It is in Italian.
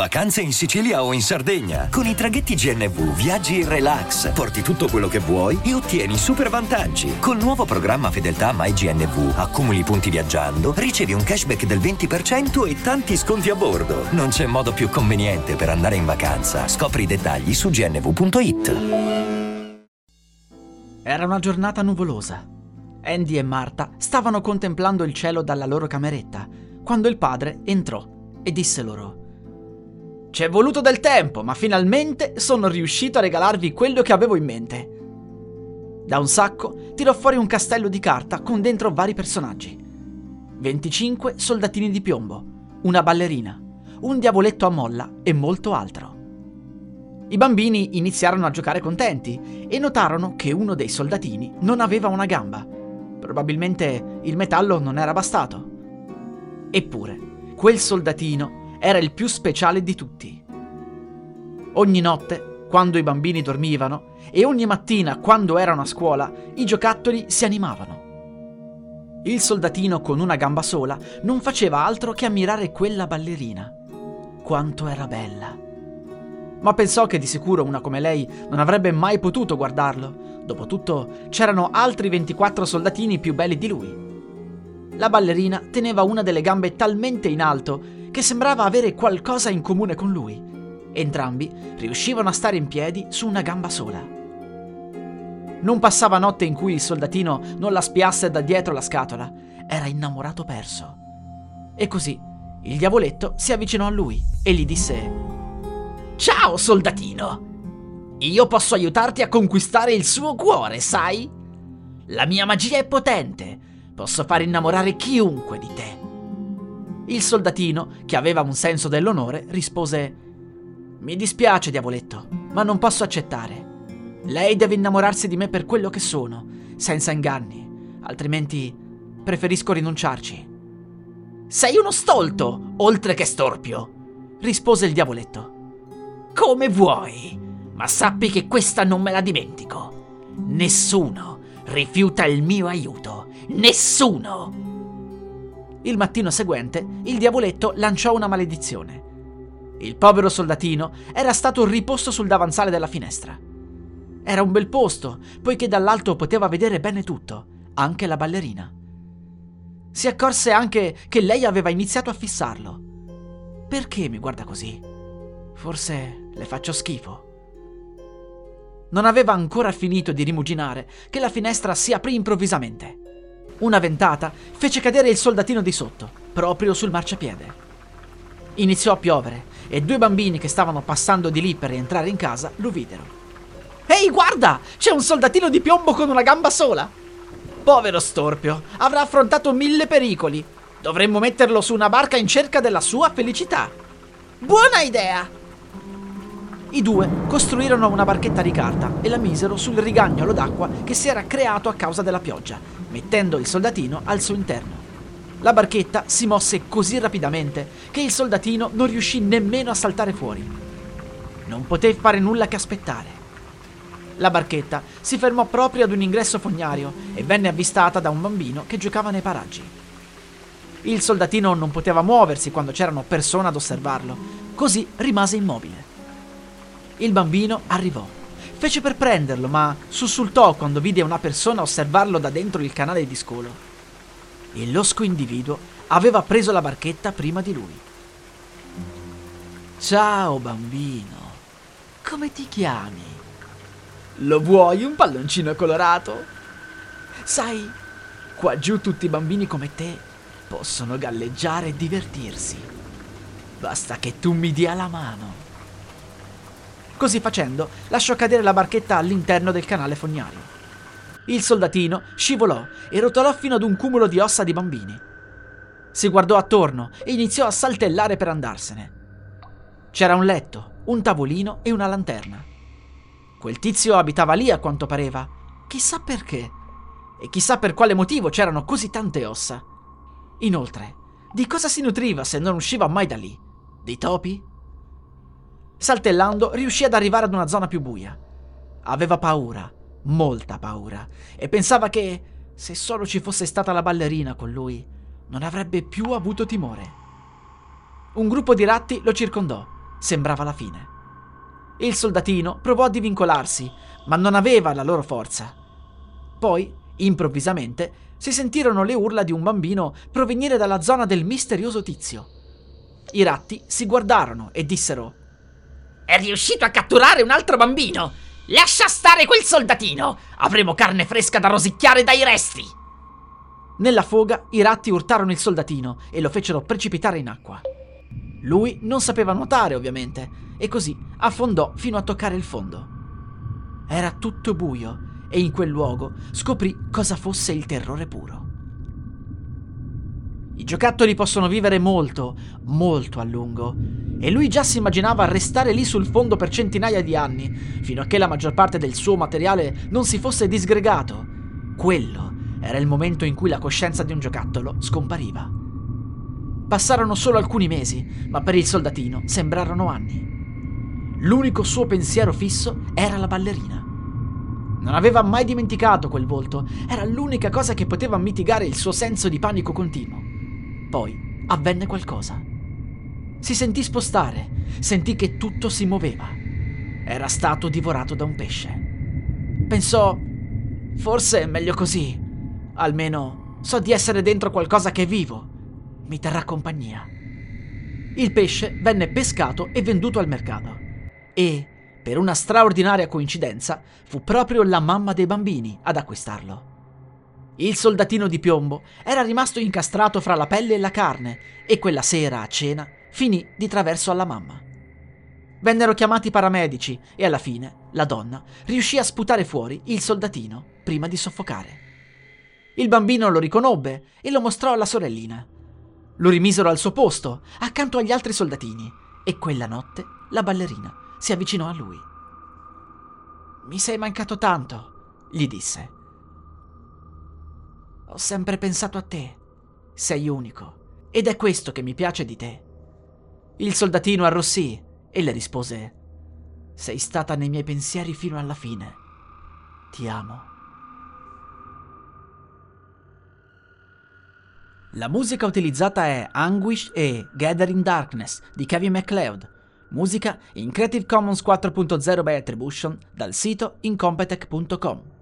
Vacanze in Sicilia o in Sardegna. Con i traghetti GNV viaggi in relax, porti tutto quello che vuoi e ottieni super vantaggi. Col nuovo programma Fedeltà MyGNV accumuli punti viaggiando, ricevi un cashback del 20% e tanti sconti a bordo. Non c'è modo più conveniente per andare in vacanza. Scopri i dettagli su gnv.it. Era una giornata nuvolosa. Andy e Marta stavano contemplando il cielo dalla loro cameretta quando il padre entrò e disse loro Ci è voluto del tempo, ma finalmente sono riuscito a regalarvi quello che avevo in mente. Da un sacco tirò fuori un castello di carta con dentro vari personaggi. 25 soldatini di piombo, una ballerina, un diavoletto a molla e molto altro. I bambini iniziarono a giocare contenti e notarono che uno dei soldatini non aveva una gamba. Probabilmente il metallo non era bastato. Eppure, quel soldatino era il più speciale di tutti. Ogni notte, quando i bambini dormivano, e ogni mattina, quando erano a scuola, i giocattoli si animavano. Il soldatino con una gamba sola non faceva altro che ammirare quella ballerina. Quanto era bella. Ma pensò che di sicuro una come lei non avrebbe mai potuto guardarlo. Dopotutto c'erano altri 24 soldatini più belli di lui. La ballerina teneva una delle gambe talmente in alto che sembrava avere qualcosa in comune con lui. Entrambi riuscivano a stare in piedi su una gamba sola. Non passava notte in cui il soldatino non la spiasse da dietro la scatola. Era innamorato perso. E così il diavoletto si avvicinò a lui e gli disse: Ciao, soldatino! Io posso aiutarti a conquistare il suo cuore, sai? La mia magia è potente Posso far innamorare chiunque di te. Il soldatino, che aveva un senso dell'onore, rispose Mi dispiace, diavoletto, ma non posso accettare. Lei deve innamorarsi di me per quello che sono, senza inganni, altrimenti preferisco rinunciarci. Sei uno stolto, oltre che storpio, rispose il diavoletto. Come vuoi, ma sappi che questa non me la dimentico. Nessuno rifiuta il mio aiuto. Nessuno! Il mattino seguente il diavoletto lanciò una maledizione. Il povero soldatino era stato riposto sul davanzale della finestra. Era un bel posto, poiché dall'alto poteva vedere bene tutto, anche la ballerina. Si accorse anche che lei aveva iniziato a fissarlo. Perché mi guarda così? Forse le faccio schifo. Non aveva ancora finito di rimuginare che la finestra si aprì improvvisamente. Una ventata fece cadere il soldatino di sotto, proprio sul marciapiede. Iniziò a piovere e due bambini che stavano passando di lì per rientrare in casa lo videro. Ehi, guarda! C'è un soldatino di piombo con una gamba sola! Povero storpio, avrà affrontato mille pericoli. Dovremmo metterlo su una barca in cerca della sua felicità. Buona idea! I due costruirono una barchetta di carta e la misero sul rigagnolo d'acqua che si era creato a causa della pioggia, mettendo il soldatino al suo interno. La barchetta si mosse così rapidamente che il soldatino non riuscì nemmeno a saltare fuori. Non poté fare nulla che aspettare. La barchetta si fermò proprio ad un ingresso fognario e venne avvistata da un bambino che giocava nei paraggi. Il soldatino non poteva muoversi quando c'erano persone ad osservarlo, così rimase immobile. Il bambino arrivò. Fece per prenderlo, ma sussultò quando vide una persona osservarlo da dentro il canale di scolo. Il losco individuo aveva preso la barchetta prima di lui. Ciao bambino, come ti chiami? Lo vuoi un palloncino colorato? Sai, qua giù tutti i bambini come te possono galleggiare e divertirsi. Basta che tu mi dia la mano. Così facendo, lasciò cadere la barchetta all'interno del canale fognario. Il soldatino scivolò e rotolò fino ad un cumulo di ossa di bambini. Si guardò attorno e iniziò a saltellare per andarsene. C'era un letto, un tavolino e una lanterna. Quel tizio abitava lì a quanto pareva. Chissà perché. E chissà per quale motivo c'erano così tante ossa. Inoltre, di cosa si nutriva se non usciva mai da lì? Di topi? Saltellando riuscì ad arrivare ad una zona più buia. Aveva paura, molta paura, e pensava che, se solo ci fosse stata la ballerina con lui, non avrebbe più avuto timore. Un gruppo di ratti lo circondò sembrava la fine. Il soldatino provò a divincolarsi, ma non aveva la loro forza. Poi, improvvisamente, si sentirono le urla di un bambino provenire dalla zona del misterioso tizio. I ratti si guardarono e dissero: È riuscito a catturare un altro bambino! Lascia stare quel soldatino! Avremo carne fresca da rosicchiare dai resti! Nella foga i ratti urtarono il soldatino e lo fecero precipitare in acqua. Lui non sapeva nuotare, ovviamente, e così affondò fino a toccare il fondo. Era tutto buio e in quel luogo scoprì cosa fosse il terrore puro. I giocattoli possono vivere molto, molto a lungo, e lui già si immaginava restare lì sul fondo per centinaia di anni, fino a che la maggior parte del suo materiale non si fosse disgregato. Quello era il momento in cui la coscienza di un giocattolo scompariva. Passarono solo alcuni mesi, ma per il soldatino sembrarono anni. L'unico suo pensiero fisso era la ballerina. Non aveva mai dimenticato quel volto, era l'unica cosa che poteva mitigare il suo senso di panico continuo. Poi avvenne qualcosa. Si sentì spostare, sentì che tutto si muoveva. Era stato divorato da un pesce. Pensò, forse è meglio così. Almeno so di essere dentro qualcosa che è vivo. Mi terrà compagnia. Il pesce venne pescato e venduto al mercato. E, per una straordinaria coincidenza, fu proprio la mamma dei bambini ad acquistarlo. Il soldatino di piombo era rimasto incastrato fra la pelle e la carne e quella sera a cena finì di traverso alla mamma. Vennero chiamati i paramedici e alla fine la donna riuscì a sputare fuori il soldatino prima di soffocare. Il bambino lo riconobbe e lo mostrò alla sorellina. Lo rimisero al suo posto, accanto agli altri soldatini, e quella notte la ballerina si avvicinò a lui. Mi sei mancato tanto, gli disse. Ho sempre pensato a te. Sei unico. Ed è questo che mi piace di te. Il soldatino arrossì e le rispose: Sei stata nei miei pensieri fino alla fine. Ti amo. La musica utilizzata è Anguish e Gathering Darkness di Kevin MacLeod. Musica in Creative Commons 4.0 by Attribution dal sito incompetech.com.